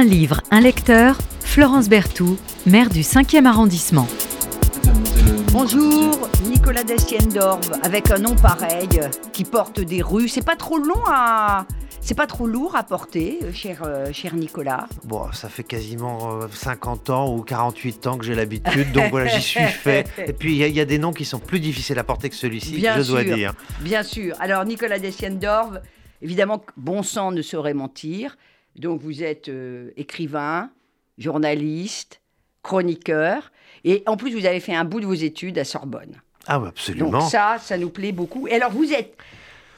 Un livre, un lecteur, Florence Berthoud, maire du 5e arrondissement. Bonjour, Nicolas Destiendorf, avec un nom pareil, qui porte des rues. C'est pas trop long à. C'est pas trop lourd à porter, euh, cher, euh, cher Nicolas. Bon, ça fait quasiment euh, 50 ans ou 48 ans que j'ai l'habitude, donc voilà, j'y suis fait. Et puis, il y, a- il y a des noms qui sont plus difficiles à porter que celui-ci, Bien je dois dire. Bien sûr. Alors, Nicolas Destiendorf, évidemment, bon sang ne saurait mentir. Donc, vous êtes euh, écrivain, journaliste, chroniqueur. Et en plus, vous avez fait un bout de vos études à Sorbonne. Ah oui, absolument. Donc ça, ça nous plaît beaucoup. Et alors vous êtes,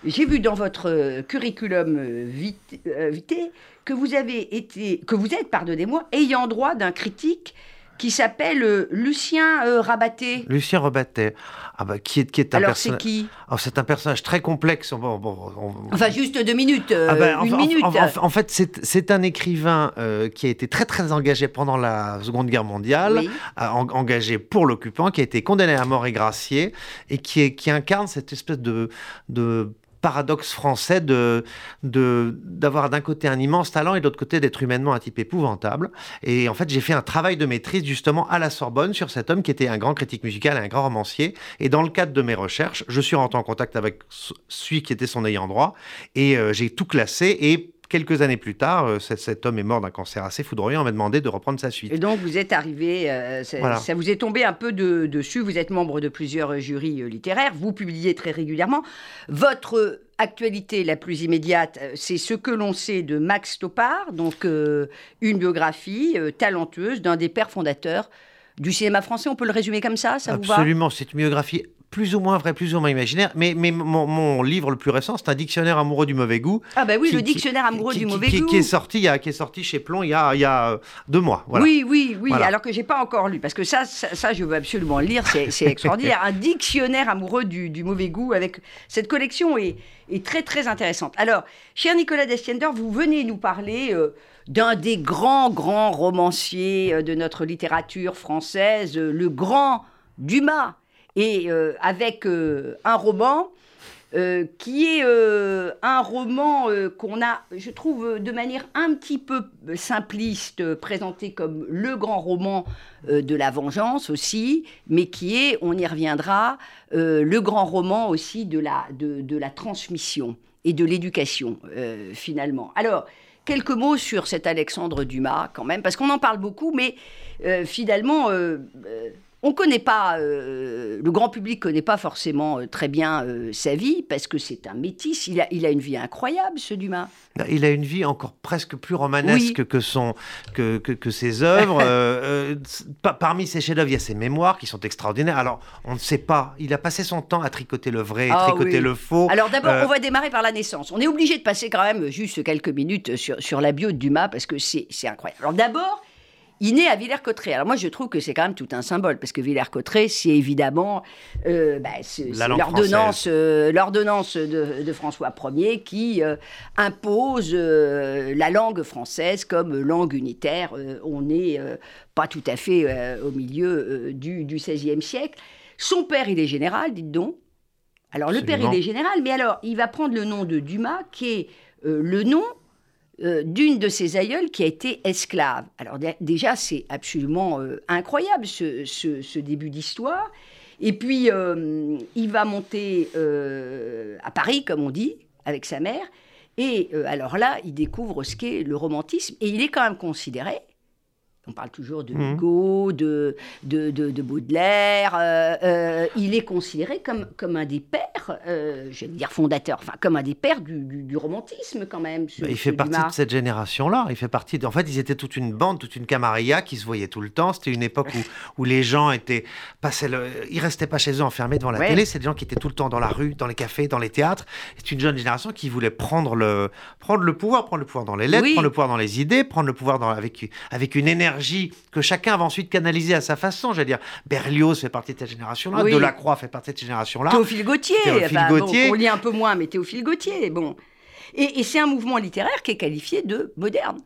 j'ai vu dans votre euh, curriculum euh, vitae que vous avez été, que vous êtes, pardonnez-moi, ayant droit d'un critique qui s'appelle euh, Lucien euh, Rabaté. Lucien Rebattet, ah bah, qui est, qui est un Alors c'est personnage... qui? Oh, c'est un personnage très complexe. On- Enfin juste deux minutes, euh, Ah ben, une en- minute. En, en- en fait, c'est c'est un écrivain euh, qui a été très très engagé pendant la Seconde Guerre mondiale, Oui. euh, engagé pour l'occupant, qui a été condamné à mort et gracié, et qui, est, qui incarne cette espèce de, de paradoxe français de d'avoir d'un côté un immense talent et de l'autre côté d'être humainement un type épouvantable. Et en fait, j'ai fait un travail de maîtrise justement à la Sorbonne sur cet homme qui était un grand critique musical et un grand romancier. Et dans le cadre de mes recherches, je suis rentré en contact avec ce- celui qui était son ayant droit et euh, j'ai tout classé et quelques années plus tard, euh, cet, cet homme est mort d'un cancer assez foudroyant. On m'a demandé de reprendre sa suite. Et donc vous êtes arrivé, euh, ça, Voilà. ça vous est tombé un peu de- dessus. Vous êtes membre de plusieurs euh, jurys littéraires. Vous publiez très régulièrement. Votre actualité la plus immédiate, c'est ce que l'on sait de Max Topard, donc euh, une biographie euh, talentueuse d'un des pères fondateurs du cinéma français. On peut le résumer comme ça, ça vous va? Absolument, c'est une biographie plus ou moins vraie, plus ou moins imaginaire. Mais, mais mon, mon livre le plus récent, c'est un dictionnaire amoureux du mauvais goût. Ah ben oui, qui- le dictionnaire amoureux qui- du qui- mauvais goût. qui est sorti, il y a, qui est sorti chez Plon il y a, il y a euh, deux mois. Voilà. Oui, oui, oui. Voilà. Alors que j'ai pas encore lu, parce que ça, ça, ça, je veux absolument le lire. C'est c'est extraordinaire. Un dictionnaire amoureux du, du mauvais goût avec cette collection est, est très très intéressante. Alors, cher Nicolas Destiendorf, vous venez nous parler euh, d'un des grands grands romanciers euh, de notre littérature française, le grand Dumas, et euh, avec euh, un roman. euh, qui est un roman qu'on a, je trouve, de manière un petit peu simpliste, présenté comme le grand roman de la vengeance aussi, mais qui est, on y reviendra, le grand roman aussi de la, de, la transmission et de l'éducation, finalement. Alors, quelques mots sur cet Alexandre Dumas, quand même, parce qu'on en parle beaucoup, mais finalement, on ne connaît pas, euh, le grand public ne connaît pas forcément euh, très bien euh, sa vie, parce que c'est un métis. Il a, il a une vie incroyable, ce Dumas. Il a une vie encore presque plus romanesque Oui. que, son, que, que, que ses œuvres. Pa- parmi ses chefs-d'œuvre, il y a ses mémoires qui sont extraordinaires. Alors, on ne sait pas. Il a passé son temps à tricoter le vrai et Ah tricoter oui. le faux. Alors d'abord, on va démarrer par la naissance. On est obligé de passer quand même juste quelques minutes sur, sur la bio de Dumas parce que c'est c'est incroyable. Alors d'abord, il naît à Villers-Cotterêts. Alors moi, je trouve que c'est quand même tout un symbole parce que Villers-Cotterêts, c'est évidemment euh, bah, l'ordonnance euh, l'ordonnance de, de François Ier qui euh, impose euh, la langue française comme langue unitaire. On n'est pas tout à fait au milieu du, du XVIe siècle. Son père, il est général, dites donc. Alors le père, il est général, mais alors il va prendre le nom de Dumas, qui est le nom euh, d'une de ses aïeules qui a été esclave. Alors dé- déjà, c'est absolument euh, incroyable ce, ce- début d'histoire. Et puis, euh, il va monter à Paris, comme on dit, avec sa mère. Et alors là, il découvre ce qu'est le romantisme. Et il est quand même considéré, on parle toujours de Mhm. Hugo, de, de, de- de Baudelaire, euh, euh, il est considéré comme, comme un des pères, euh, je vais dire fondateur, enfin comme un des pères du, du- du romantisme quand même. ce- Bah, il fait partie Dumas. de cette génération-là. Il fait partie. De... En fait, ils étaient toute une bande, toute une camarilla qui se voyait tout le temps. C'était une époque où, où les gens étaient passaient le... ils restaient pas chez eux enfermés devant la Ouais. télé. C'est des gens qui étaient tout le temps dans la rue, dans les cafés, dans les théâtres. C'est une jeune génération qui voulait prendre le prendre le pouvoir, prendre le pouvoir dans les lettres, Oui. prendre le pouvoir dans les idées, prendre le pouvoir dans... avec avec une énergie que chacun va ensuite canaliser à sa façon. J'allais dire, Berlioz fait partie de cette génération-là, Oui. Delacroix fait partie de cette génération-là. Théophile Gautier, Théophile bon, Gautier. on lit un peu moins, mais Théophile Gautier, bon. Et, et c'est un mouvement littéraire qui est qualifié de moderne.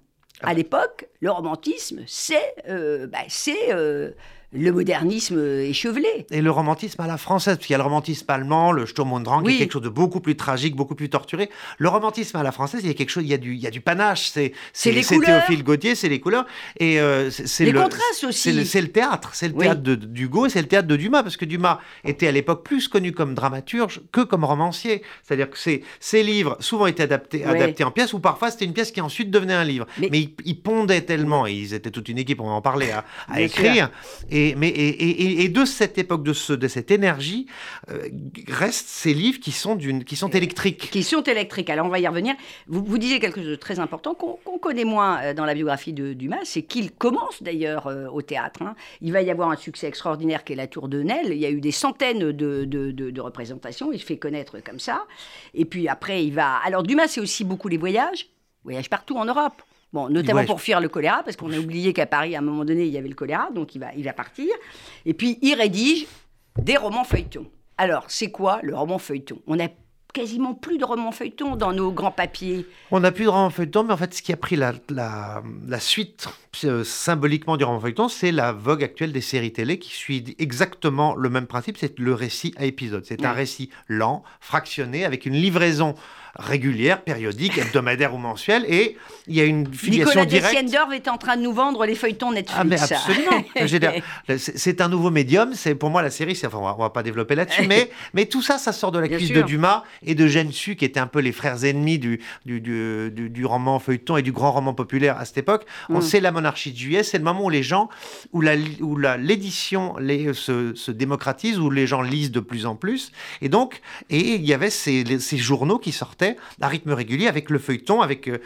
Ah À l'époque, le romantisme, c'est euh, bah, c'est, euh, le modernisme échevelé. Et le romantisme à la française, parce qu'il y a le romantisme allemand, le Sturm und Drang, qui est quelque chose de beaucoup plus tragique, beaucoup plus torturé. Le romantisme à la française, il y a quelque chose, il y a du, il y a du panache. C'est, c'est, les Théophile Gautier, c'est les couleurs. Et euh, c'est les le, contrastes aussi. C'est le, théâtre, c'est le théâtre de, d'Hugo et c'est le théâtre de Dumas, parce que Dumas était à l'époque plus connu comme dramaturge que comme romancier. C'est-à-dire que ses, ses livres souvent étaient adaptés, adaptés en pièces, ou parfois c'était une pièce qui ensuite devenait un livre. Mais, mais ils, pondaient tellement, et ils étaient toute une équipe, on va en parler, à, à écrire. Et, mais, et, et, de cette époque, de, ce, de cette énergie, euh, restent ces livres qui sont, qui sont électriques. Qui sont électriques. Alors on va y revenir. Vous, vous disiez quelque chose de très important qu'on, connaît moins euh, dans la biographie de Dumas, c'est qu'il commence d'ailleurs euh, au théâtre. Hein. Il va y avoir un succès extraordinaire qui est La Tour de Nesle. Il y a eu des centaines de, de, de représentations. Il se fait connaître comme ça. Et puis après, il va. Alors Dumas, c'est aussi beaucoup les voyages. Voyage partout en Europe. Bon, notamment pour fuir le choléra, parce qu'on a oublié qu'à Paris, à un moment donné, il y avait le choléra, donc il va, il va partir. Et puis, il rédige des romans feuilletons. Alors, c'est quoi le roman feuilleton? On n'a quasiment plus de romans feuilletons dans nos grands papiers. On n'a plus de romans feuilletons, mais en fait, ce qui a pris la, la, la suite euh, symboliquement du roman feuilleton, c'est la vogue actuelle des séries télé qui suit exactement le même principe, c'est le récit à épisode. C'est un récit lent, fractionné, avec une livraison régulière, périodique, hebdomadaire ou mensuelle, et il y a une filiation Nicolas directe. Nicolas est en train de nous vendre les feuilletons Netflix. Ah mais absolument. c'est un nouveau médium. C'est pour moi la série. Enfin, on va, va pas développer là-dessus, mais mais tout ça, ça sort de la cuisse de Dumas et de Su, qui étaient un peu les frères ennemis du du, du, du, roman feuilleton et du grand roman populaire à cette époque. On mm. sait la monarchie de juillet, c'est le moment où les gens, où la où l'édition se, se démocratise, où les gens lisent de plus en plus, et donc et il y avait ces, ces journaux qui sortaient à rythme régulier avec le feuilleton, avec euh,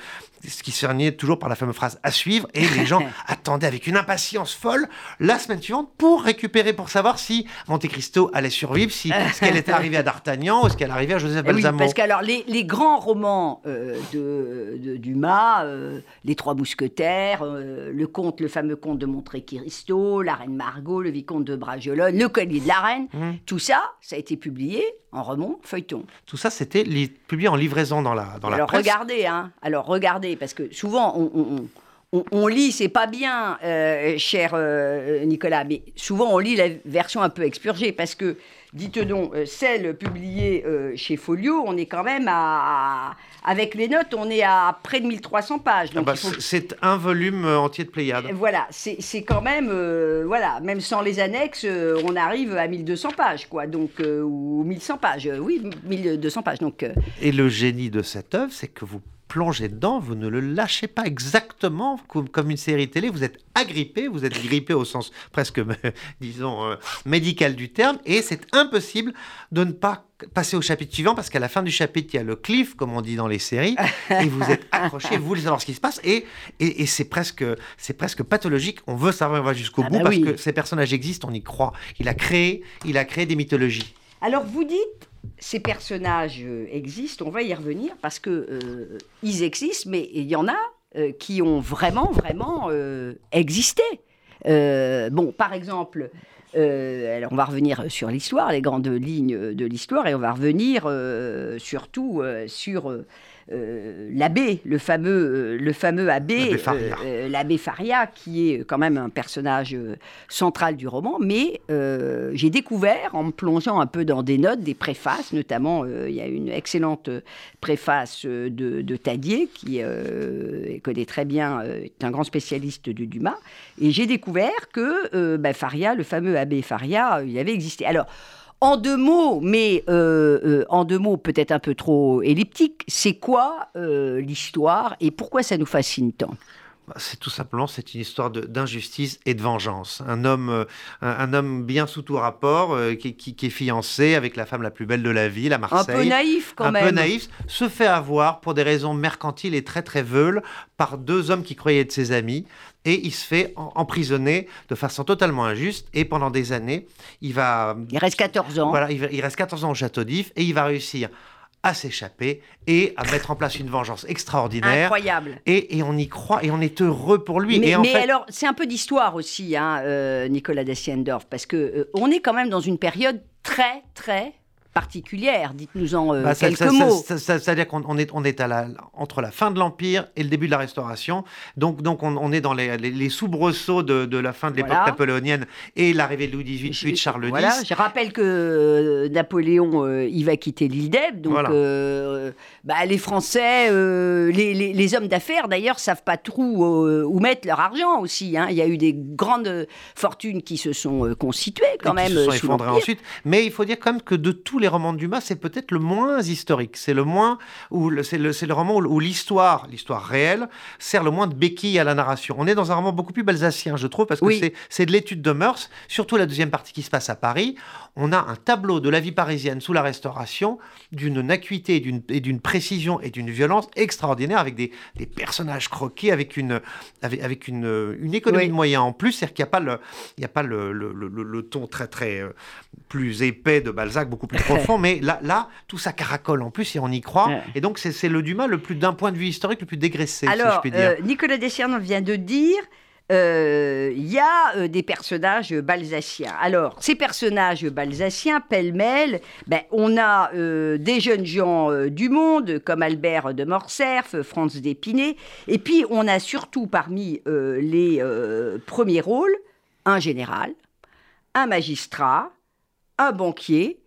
ce qui se terminait toujours par la fameuse phrase à suivre. Et les gens attendaient avec une impatience folle la semaine suivante pour récupérer, pour savoir si Monte Cristo allait survivre, si ce qu'elle était arrivée à D'Artagnan ou ce qu'elle arrivait à Joseph Balsamo. Oui, parce que alors les, les grands romans euh, de, Dumas, euh, Les Trois Mousquetaires, le conte, le fameux conte de Monte Cristo, La Reine Margot, Le Vicomte de Bragelonne, Le Collier de la Reine, mmh. tout ça, ça a été publié en roman feuilleton. Tout ça, c'était publié en livraison dans la, dans Alors, presse. regardez, hein. Alors regardez, parce que souvent on, on, on, lit, c'est pas bien, euh, cher euh, Nicolas, mais souvent on lit la version un peu expurgée, parce que dites donc, euh, celle publiée euh, chez Folio, on est quand même à, avec les notes, on est à près de 1300 pages. Ah bah, c'est un volume entier de Pléiade. Voilà, c'est quand même, voilà, même sans les annexes, on arrive à 1200 pages, quoi, donc, ou 1100 pages, oui, 1200 pages. Donc, Et le génie de cette œuvre, c'est que vous plongez dedans, vous ne le lâchez pas exactement comme, une série télé, vous êtes agrippé, vous êtes grippé au sens presque, disons, euh, médical du terme, et c'est impossible de ne pas passer au chapitre suivant parce qu'à la fin du chapitre, il y a le cliff, comme on dit dans les séries, et vous êtes accroché, vous voulez savoir ce qui se passe, et, et, c'est presque, c'est presque pathologique. On veut savoir, on va jusqu'au ah bout bah parce que ces personnages existent, on y croit. Il a créé, il a créé des mythologies. Alors vous dites, ces personnages euh, existent, on va y revenir, parce que euh, ils existent, mais il y en a euh, qui ont vraiment, vraiment existé. bon, par exemple, alors on va revenir sur l'histoire, les grandes lignes de l'histoire, et on va revenir surtout sur euh, l'abbé, le fameux, euh, le fameux abbé, euh, l'abbé Faria. qui est quand même un personnage central du roman. Mais j'ai découvert, en me plongeant un peu dans des notes, des préfaces, notamment, il y a une excellente préface de, de Tadier, qui connaît très bien, est un grand spécialiste du Dumas. Et j'ai découvert que bah, Faria, le fameux abbé Faria, il avait existé. Alors, en deux mots, mais euh, euh, en deux mots peut-être un peu trop elliptique, c'est quoi euh, l'histoire et pourquoi ça nous fascine tant? C'est tout simplement c'est une histoire d'injustice et de vengeance. Un homme, un, homme bien sous tout rapport, qui, est fiancé avec la femme la plus belle de la ville à Marseille. Un peu naïf quand même. Un peu naïf, se fait avoir pour des raisons mercantiles et très très veules par deux hommes qui croyaient être ses amis et il se fait emprisonner de façon totalement injuste. Et pendant des années, il va. Il reste 14 ans. Voilà, il, reste 14 ans au château d'If et il va réussir à s'échapper et à mettre en place une vengeance extraordinaire. Incroyable. Et, et, on y croit et on est heureux pour lui. Mais, et en mais alors, c'est un peu d'histoire aussi, hein, euh, Nicolas Dessiendorf, parce que euh, on est quand même dans une période très, très particulière. Dites-nous-en euh, bah, quelques mots. C'est-à-dire qu'on est, on est à la, entre la fin de l'Empire et le début de la Restauration. Donc, donc on, est dans les, les, soubresauts de, de, la fin de l'époque napoléonienne et l'arrivée de Louis XVIII, puis de Charles X. Voilà. Je rappelle que euh, Napoléon, euh, il va quitter l'île d'Elbe. Donc, bah, les Français, les, les, hommes d'affaires, d'ailleurs, savent pas trop où mettre leur argent aussi. Hein. Il y a eu des grandes fortunes qui se sont constituées quand même. Qui se sont effondrées ensuite. Mais il faut dire quand même que de tous les romans de Dumas, c'est peut-être le moins historique. C'est le moins où c'est le, le, roman où, l'histoire, l'histoire réelle, sert le moins de béquille à la narration. On est dans un roman beaucoup plus balsacien, je trouve, parce que c'est de l'étude de mœurs, surtout la deuxième partie qui se passe à Paris. On a un tableau de la vie parisienne sous la Restauration, d'une acuité et d'une précision et d'une violence extraordinaire, avec des, des, personnages croqués, avec une, avec, avec une, une économie de moyens en plus, c'est-à-dire qu'il n'y a pas le, il y a pas le, le, le, ton très très euh, plus épais de Balzac, beaucoup plus profond, mais là, là, tout ça caracole en plus et on y croit. Et donc, c'est le Dumas le plus, d'un point de vue historique, le plus dégraissé, Alors, si je puis dire. Euh, Nicolas Dessierne vient de dire euh, il y a euh, des personnages balsaciens. Alors, ces personnages balsaciens, pêle-mêle, ben, on a des jeunes gens du monde, comme Albert de Morcerf, Franz d'Épinay, et puis on a surtout parmi les premiers rôles un général, un magistrat, un banquier,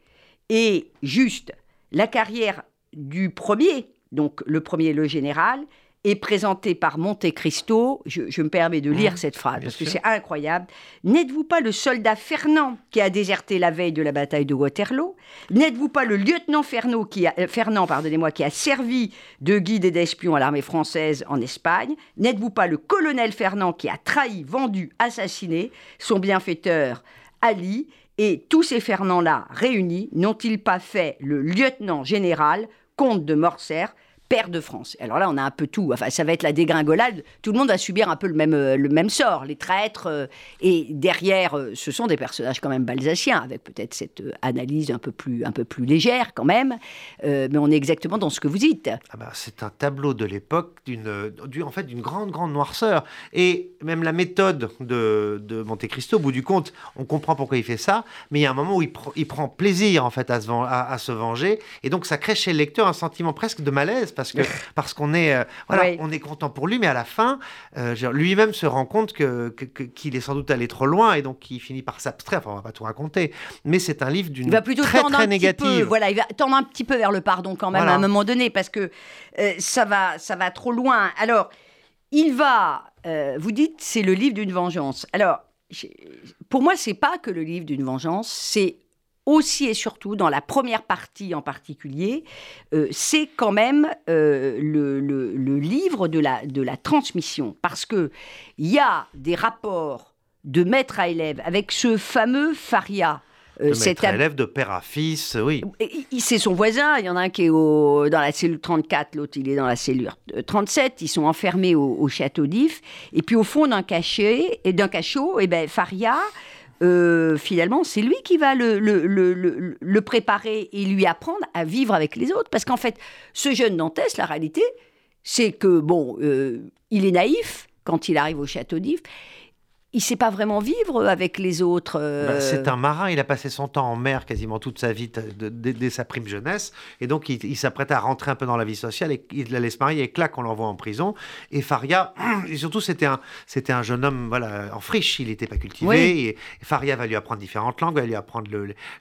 et juste la carrière du premier, donc le premier, le général, est présentée par Monte Cristo. Je, me permets de lire mmh, cette phrase parce que c'est incroyable. N'êtes-vous pas le soldat Fernand qui a déserté la veille de la bataille de Waterloo? N'êtes-vous pas le lieutenant Fernand qui a, euh, Fernand, pardonnez-moi, qui a servi de guide et d'espion à l'armée française en Espagne? N'êtes-vous pas le colonel Fernand qui a trahi, vendu, assassiné son bienfaiteur Ali? Et tous ces Fernands-là réunis n'ont-ils pas fait le lieutenant général, comte de Morcerf, père de France. Alors là, on a un peu tout. Enfin, ça va être la dégringolade. Tout le monde va subir un peu le même, euh, le même sort. Les traîtres. Euh, et derrière, euh, ce sont des personnages quand même balsaciens, avec peut-être cette analyse un peu plus, un peu plus légère quand même. mais on est exactement dans ce que vous dites. Ah bah, c'est un tableau de l'époque d'une, en fait, d'une grande, grande noirceur. Et même la méthode de, de Monte Cristo, au bout du compte, on comprend pourquoi il fait ça. Mais il y a un moment où il, il prend plaisir en fait à se, à se venger. Et donc, ça crée chez le lecteur un sentiment presque de malaise parce que parce qu'on est euh, voilà, on est content pour lui, mais à la fin, euh, lui-même se rend compte que qu'il est sans doute allé trop loin et donc il finit par s'abstraire. Enfin, on va pas tout raconter, mais c'est un livre d'une très très négative. voilà, il va tendre un petit peu vers le pardon quand même à un moment donné parce que euh, ça va ça va trop loin. Alors, il va, vous dites, c'est le livre d'une vengeance. Alors pour moi, c'est pas que le livre d'une vengeance, c'est aussi et surtout dans la première partie en particulier, euh, c'est quand même euh, le, livre de la, de la transmission. Parce qu'il y a des rapports de maître à élève avec ce fameux Faria. Euh, à élève de père à fils, oui. C'est son voisin, il y en a un qui est au, dans la cellule 34, l'autre il est dans la cellule 37, ils sont enfermés au, château d'If. Et puis au fond d'un cachet, et d'un cachot, et ben Faria, euh, finalement, c'est lui qui va le, préparer et lui apprendre à vivre avec les autres. Parce qu'en fait, ce jeune Dantès, la réalité, c'est que, bon, euh, il est naïf quand il arrive au château d'If il sait pas vraiment vivre avec les autres. Euh. Bah, c'est un marin, il a passé son temps en mer quasiment toute sa vie, dès sa prime jeunesse, et donc il, s'apprête à rentrer un peu dans la vie sociale, et il la laisse marier, et clac, on l'envoie en prison. Et Faria, et surtout c'était un, c'était un jeune homme voilà, en friche, il n'était pas cultivé, et, Faria va lui apprendre différentes langues, va lui apprendre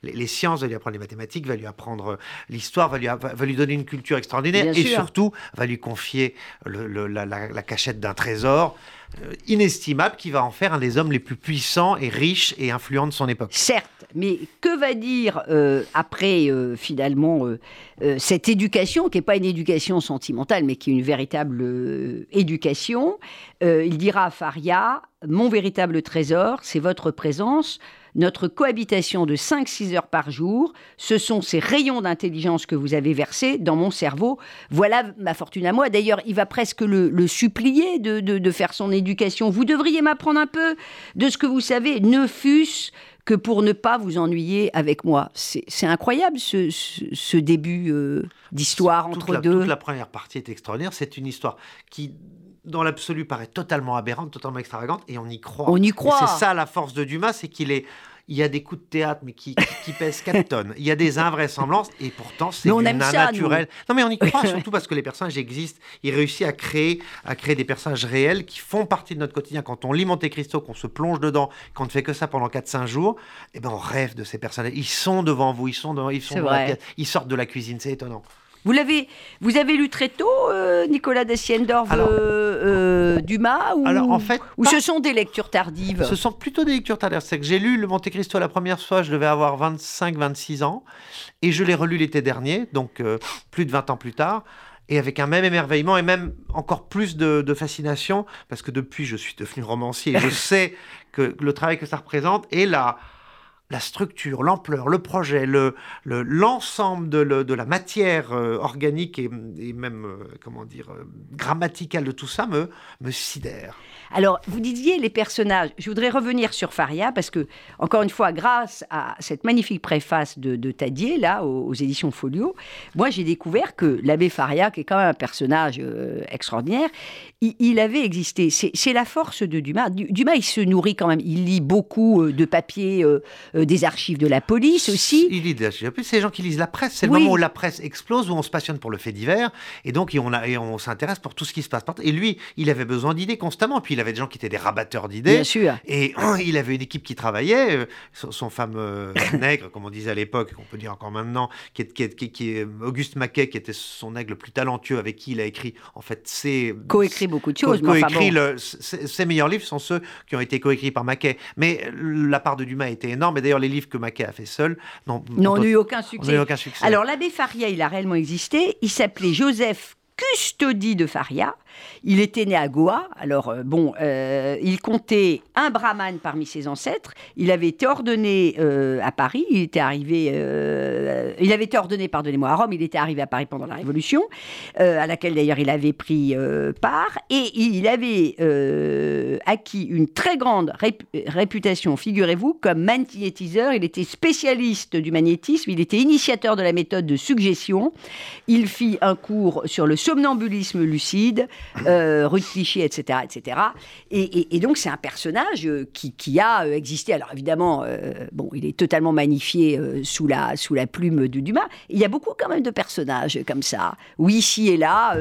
les, sciences, va lui apprendre les mathématiques, va lui apprendre l'histoire, va lui, va lui donner une culture extraordinaire, et surtout va lui confier la cachette d'un trésor. Euh, inestimable qui va en faire un des hommes les plus puissants et riches et influents de son époque. Certes, mais que va dire euh, après euh, finalement cette éducation, qui n'est pas une éducation sentimentale, mais qui est une véritable éducation Il dira à Faria, mon véritable trésor, c'est votre présence notre cohabitation de 5-6 heures par jour, ce sont ces rayons d'intelligence que vous avez versés dans mon cerveau. Voilà ma fortune à moi. D'ailleurs, il va presque le, supplier de, faire son éducation. Vous devriez m'apprendre un peu de ce que vous savez, ne fût-ce que pour ne pas vous ennuyer avec moi. C'est incroyable ce, début euh, d'histoire entre deux. Toute la première partie est extraordinaire. C'est une histoire qui dans l'absolu paraît totalement aberrante, totalement extravagante, et on y croit. On y croit. C'est ça la force de Dumas, c'est qu'il est, il y a des coups de théâtre, mais qui, qui, pèsent 4 tonnes. Il y a des invraisemblances, et pourtant, c'est naturel. Non, mais on y croit, surtout parce que les personnages existent. Il réussit à créer, à créer des personnages réels qui font partie de notre quotidien. Quand on lit Monte Cristo, qu'on se plonge dedans, qu'on ne fait que ça pendant 4-5 jours, eh ben, on rêve de ces personnages. Ils sont devant vous, ils, sont devant, ils, sont ils sortent de la cuisine, c'est étonnant. Vous l'avez, vous avez lu très tôt, euh, Nicolas Dessiendorf, euh, euh, Dumas, ou, alors, en fait, ou ce sont des lectures tardives? Ce sont plutôt des lectures tardives. C'est que j'ai lu le Monte Cristo la première fois, je devais avoir 25-26 ans, et je l'ai relu l'été dernier, donc plus de 20 ans plus tard et avec un même émerveillement et même encore plus de, fascination, parce que depuis, je suis devenu romancier et je sais que le travail que ça représente et la, la structure, l'ampleur, le projet, le, l'ensemble de, de, la matière euh, organique et, même, euh, comment dire, euh, grammaticale de tout ça me, sidère. Alors, vous disiez les personnages. Je voudrais revenir sur Faria parce que, encore une fois, grâce à cette magnifique préface de, Tadier, là, aux, éditions Folio, moi, j'ai découvert que l'abbé Faria, qui est quand même un personnage extraordinaire, il, avait existé. C'est, la force de Dumas. Dumas, il se nourrit quand même. Il lit beaucoup de papiers des archives de la police aussi. Il lit des archives. C'est les gens qui lisent la presse. C'est le moment où la presse explose, où on se passionne pour le fait divers. Et donc, on, a, et on s'intéresse pour tout ce qui se passe. Et lui, il avait besoin d'idées constamment. Puis il avait des gens qui étaient des rabatteurs d'idées. Bien sûr. Et il avait une équipe qui travaillait. Euh, son, fameux nègre, comme on disait à l'époque, qu'on peut dire encore maintenant, qui est, qui est, Auguste Maquet, qui était son aigle le plus talentueux, avec qui il a écrit, en fait, ses. Coécrit beaucoup de choses. coécrit ses, meilleurs livres sont ceux qui ont été coécrits par Maquet. Mais la part de Dumas était énorme. D'ailleurs, les livres que Maquet a fait seul n'ont eu aucun succès. aucun succès. Alors l'abbé Faria, il a réellement existé. Il s'appelait Joseph Custodie de Faria. Il était né à Goa. Alors, euh, bon, euh, il comptait un brahman parmi ses ancêtres. Il avait été ordonné euh, à Paris. Il était arrivé. il avait été ordonné, pardonnez-moi, à Rome. Il était arrivé à Paris pendant la Révolution, à laquelle d'ailleurs il avait pris part. Et il avait acquis une très grande réputation, figurez-vous, comme magnétiseur. Il était spécialiste du magnétisme. Il était initiateur de la méthode de suggestion. Il fit un cours sur le somnambulisme lucide euh, rue de Clichy, etc. etc. Et, donc, c'est un personnage euh, qui, a euh, existé. Alors, évidemment, bon, il est totalement magnifié sous, la, sous la plume de Dumas. Il y a beaucoup, quand même, de personnages comme ça, où ici et là,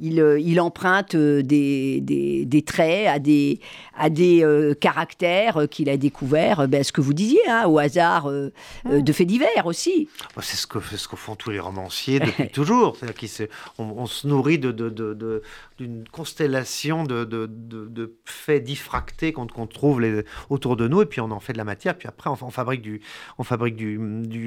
il, il, emprunte des, des, traits à des, à des caractères qu'il a découverts, ben, ce que vous disiez, hein, au hasard de faits divers aussi. C'est ce que, ce que font tous les romanciers depuis toujours. On se nourrit de, de, de, d'une constellation de, de, de, faits diffractés qu'on trouve les, autour de nous, et puis on en fait de la matière, puis après on, fabrique, du, on fabrique du,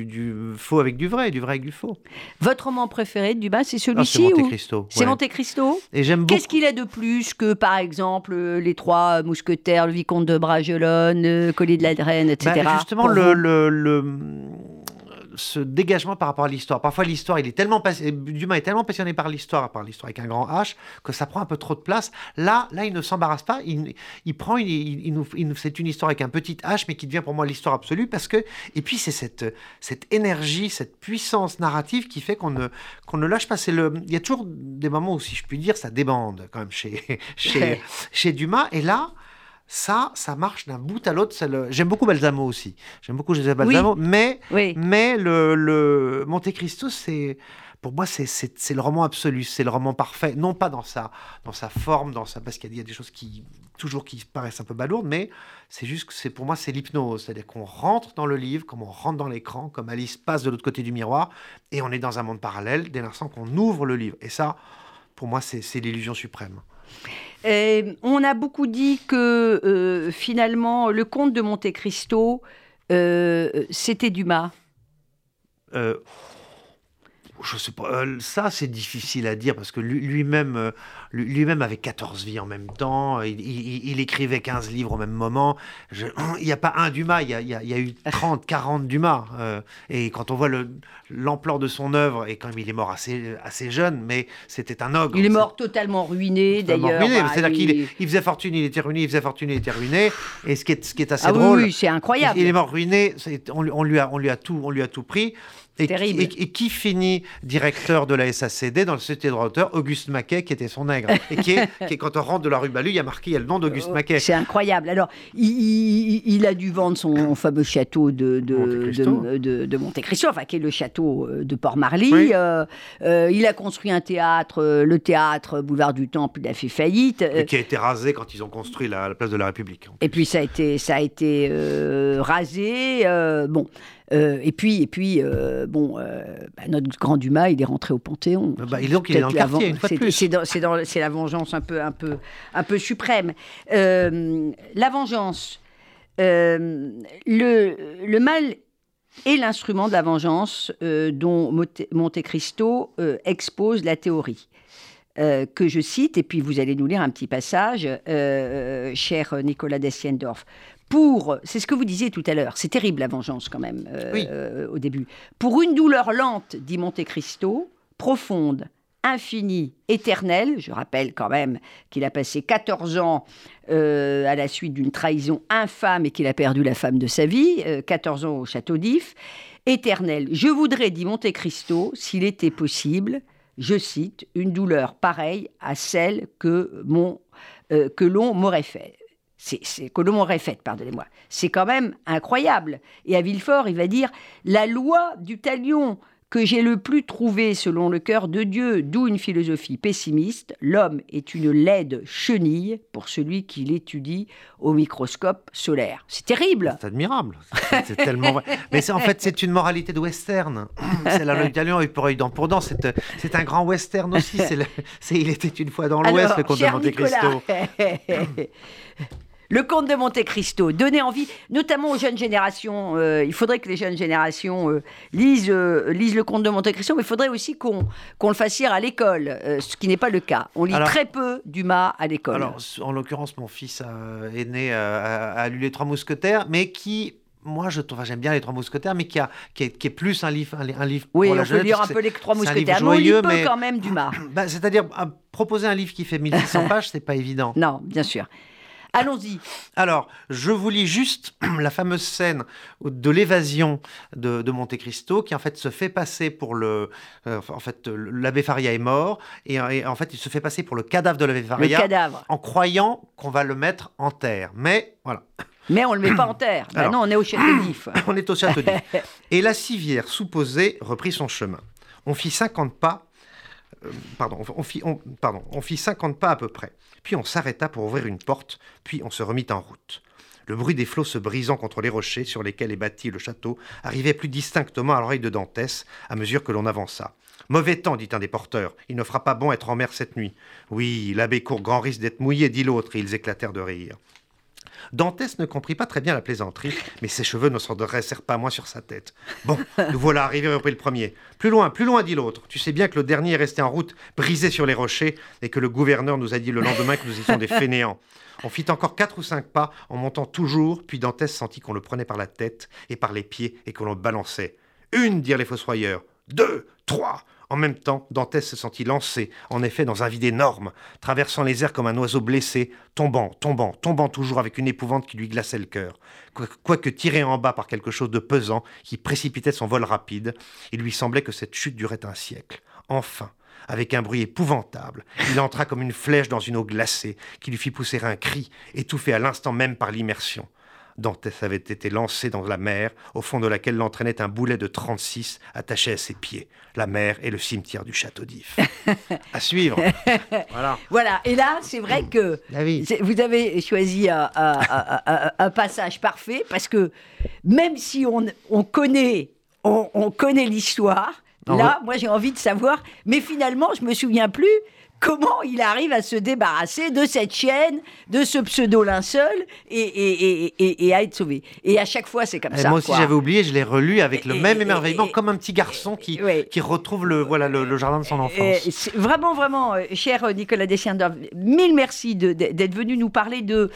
du, faux avec du vrai, du vrai avec du faux. Votre roman préféré de Dumas, c'est celui-ci ah, C'est Monte Cristo. C'est Monte Cristo Et j'aime Qu'est-ce qu'il a de plus que, par exemple, Les Trois Mousquetaires, Le Vicomte de Bragelonne, euh, Collier de la Draine, etc. Bah, justement, le, le, le ce dégagement par rapport à l'histoire. Parfois, l'histoire, il est tellement Dumas est tellement passionné par l'histoire, par l'histoire avec un grand H, que ça prend un peu trop de place. Là, là, il ne s'embarrasse pas. Il, il prend, il, nous, c'est une histoire avec un petit H, mais qui devient pour moi l'histoire absolue parce que. Et puis, c'est cette, cette énergie, cette puissance narrative qui fait qu'on ne, qu'on ne lâche pas. le. Il y a toujours des moments où, si je puis dire, ça débande quand même chez, chez, chez Dumas. Et là ça, ça marche d'un bout à l'autre. J'aime beaucoup Balsamo aussi. J'aime beaucoup José Balsamo. Mais, mais le, le Monte Cristo, c'est pour moi, c'est le roman absolu, c'est le roman parfait. Non pas dans sa, dans sa forme, dans sa, parce qu'il y a des choses qui toujours qui paraissent un peu balourdes, mais c'est juste que c'est pour moi c'est l'hypnose, c'est-à-dire qu'on rentre dans le livre, comme on rentre dans l'écran, comme Alice passe de l'autre côté du miroir, et on est dans un monde parallèle dès l'instant qu'on ouvre le livre. Et ça, pour moi, c'est l'illusion suprême. Euh, on a beaucoup dit que euh, finalement, le conte de Monte Cristo, euh, c'était Dumas. Je sais pas, ça c'est difficile à dire parce que lui-même lui-même avait 14 vies en même temps, il, écrivait 15 livres au même moment. il n'y a pas un Dumas, il y a, eu 30, 40 Dumas. Euh, et quand on voit l'ampleur de son œuvre, et quand même il est mort assez, assez jeune, mais c'était un ogre. Il est mort totalement ruiné d'ailleurs. C'est-à-dire qu'il il faisait fortune, il était ruiné, il faisait fortune, il était ruiné. Et ce qui est, ce qui est assez ah drôle. Oui, c'est incroyable. Il est mort ruiné, on, lui a, on, lui a tout, on lui a tout pris. Et, Terrible. qui- et- et qui finit directeur de la SACD dans le société de droit d'auteur Auguste Maquet, qui était son nègre. Et qui est, qui est- quand on rentre de la rue Balu, il y a marqué, il y a le nom d'Auguste Maquet. C'est incroyable. Alors, il, il- il a dû vendre son fameux château de, de, Monte de, de- de Monte enfin, qui est le château euh, de Port-Marly. Oui. Euh, euh, il a construit un théâtre, le théâtre Boulevard du Temple, il a fait faillite. Et qui a été rasé quand ils ont construit la, la place de la République. Et puis ça a été, ça a été euh, rasé. bon, Euh, et puis, et puis, euh, bon, euh, bah, notre grand Dumas, il est rentré au Panthéon. Bah, et donc, il est dans le quartier, une fois de c'est- plus. C'est la vengeance un peu, un peu, un peu suprême. La vengeance, le, le mal est l'instrument de la vengeance euh, dont Monte Cristo euh, expose la théorie. euh, que je cite, et puis vous allez nous lire un petit passage, cher Nicolas Dessiendorf. Pour, c'est ce que vous disiez tout à l'heure, c'est terrible la vengeance quand même euh, Oui. euh, au début. Pour une douleur lente, dit Monte Cristo, profonde, infinie, éternelle, je rappelle quand même qu'il a passé 14 ans euh, à la suite d'une trahison infâme et qu'il a perdu la femme de sa vie, euh, 14 ans au château d'If, éternelle. Je voudrais, dit Monte Cristo, s'il était possible, je cite, une douleur pareille à celle que, mon, euh, que l'on m'aurait fait. C'est, que pardonnez-moi. C'est quand même incroyable. Et à Villefort, il va dire La loi du talion que j'ai le plus trouvé selon le cœur de Dieu, d'où une philosophie pessimiste, l'homme est une laide chenille pour celui qui l'étudie au microscope solaire. C'est terrible. C'est admirable. C'est- tellement vrai. Mais en fait, c'est une moralité de western. C'est la loi du talion, œil pour œil, dent pour dent. C'est c'est un grand western aussi. C'est Il était une fois dans l'Ouest, le comte de Monte Cristo. Le comte de Monte Cristo, donner envie, notamment aux jeunes générations. euh, il faudrait que les jeunes générations euh, lisent, euh, lisent le comte de Monte Cristo, mais il faudrait aussi qu'on le fasse lire à l'école, ce qui n'est pas le cas. On lit Alors- très peu Dumas à l'école. Alors, en l'occurrence, mon fils est né a, a lu Les Trois Mousquetaires, mais qui. Moi, je trouve, enfin, j'aime bien les Trois Mousquetaires, mais qui, a, qui, est, qui est plus un livre, un, un livre oui, pour la on peut jeunesse, lire un peu les trois mousquetaires. Mais on lit joyeux, peu mais- quand même Dumas. Bah, C'est-à-dire, à proposer un livre qui fait 1600 pages, c'est pas évident. Non, bien sûr. Allons-y. Alors, je vous lis juste la fameuse scène de l'évasion de, de Monte Cristo, qui en fait se fait passer pour le. euh, en fait, l'abbé Faria est mort, et, et en fait, il se fait passer pour le cadavre de l'abbé Le Faria, cadavre. en croyant qu'on va le mettre en terre. Mais voilà, Mais on ne le met pas en terre. Alors. non, on est au château d'If. on est au château d'If. Et la civière supposée reprit son chemin. On fit 50 pas. Euh, pardon, on fit, on- pardon, on fit 50 pas à peu près. Puis on s'arrêta pour ouvrir une porte, puis on se remit en route. Le bruit des flots se brisant contre les rochers sur lesquels est bâti le château arrivait plus distinctement à l'oreille de Dantès à mesure que l'on avança. Mauvais temps, dit un des porteurs. Il ne fera pas bon être en mer cette nuit. Oui, l'abbé court grand risque d'être mouillé, dit l'autre, et ils éclatèrent de rire. Dantès ne comprit pas très bien la plaisanterie, mais ses cheveux ne s'en dressèrent pas moins sur sa tête. Bon, nous voilà arrivés, reprit le premier. Plus loin, plus loin, dit l'autre. Tu sais bien que le dernier est resté en route, brisé sur les rochers, et que le gouverneur nous a dit le lendemain que nous étions des fainéants. On fit encore quatre ou cinq pas, en montant toujours, puis Dantès sentit qu'on le prenait par la tête et par les pieds, et qu'on le balançait. Une, dirent les fossoyeurs. Deux, trois. En même temps, Dantès se sentit lancé, en effet, dans un vide énorme, traversant les airs comme un oiseau blessé, tombant, tombant, tombant toujours avec une épouvante qui lui glaçait le cœur. Quoi- Quoique tiré en bas par quelque chose de pesant qui précipitait son vol rapide, il lui semblait que cette chute durait un siècle. Enfin, avec un bruit épouvantable, il entra comme une flèche dans une eau glacée qui lui fit pousser un cri, étouffé à l'instant même par l'immersion. Dantès avait été lancé dans la mer, au fond de laquelle l'entraînait un boulet de 36 attaché à ses pieds. La mer et le cimetière du château d'If. à suivre. Voilà. Voilà. Et là, c'est vrai que Ah vous avez choisi un, un- un- un- un passage parfait parce que même si on, on connaît, on, on connaît l'histoire, là, moi, j'ai envie de savoir. Mais finalement, je me souviens plus. Comment il arrive à se débarrasser de cette chaîne, de ce pseudo linceul et, et, et, et- et à être sauvé. Et à chaque fois, c'est comme ça. moi aussi, j'avais oublié, je l'ai relu avec le même émerveillement, comme un petit garçon qui, retrouve le, voilà, le, le jardin de son enfance. vraiment, vraiment, euh, cher euh, Nicolas Dessiendorf, mille merci d'être venu nous parler de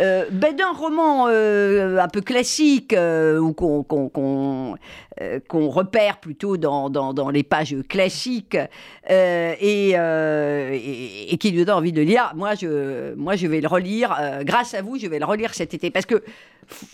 euh, ben, d'un roman euh, un peu classique euh, ou qu'on repère plutôt dans, dans- dans les pages classiques et, et, qui nous donne envie de lire. Moi, je, moi, je vais le relire. euh, grâce à vous, je vais le relire cet été parce que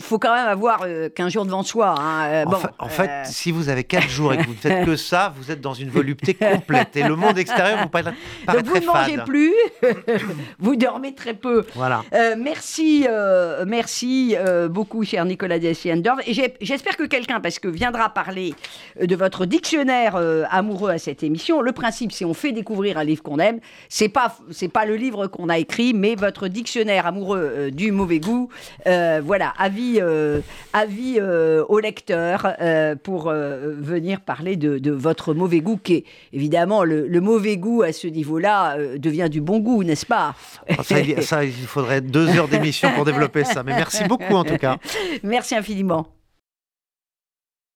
faut quand même avoir euh, 15 jours devant soi. hein. Euh, En, bon, fait, en fait, euh, si vous avez 4 jours et que vous ne faites que ça, vous êtes dans une volupté complète. Et le monde extérieur vous paraît, donc vous très ne mangez fade. plus, vous dormez très peu. Voilà. Euh, merci, euh, merci euh, beaucoup, cher Nicolas Dessiendorf. Et j'espère que quelqu'un, parce que viendra parler euh, de votre dictionnaire euh, amoureux à cette émission. Le principe, c'est on fait découvrir un livre qu'on aime. C'est pas, c'est pas le livre qu'on a écrit, mais votre dictionnaire amoureux euh, du mauvais goût. Euh, voilà, avis, euh, avis euh, au lecteur euh, pour euh, venir parler de, de votre mauvais goût, qui est évidemment le, le mauvais goût à ce niveau-là devient du bon goût, n'est-ce pas? Ça, il- ça, il faudrait deux heures d'émission pour développer ça. Mais merci beaucoup en tout cas. Merci infiniment.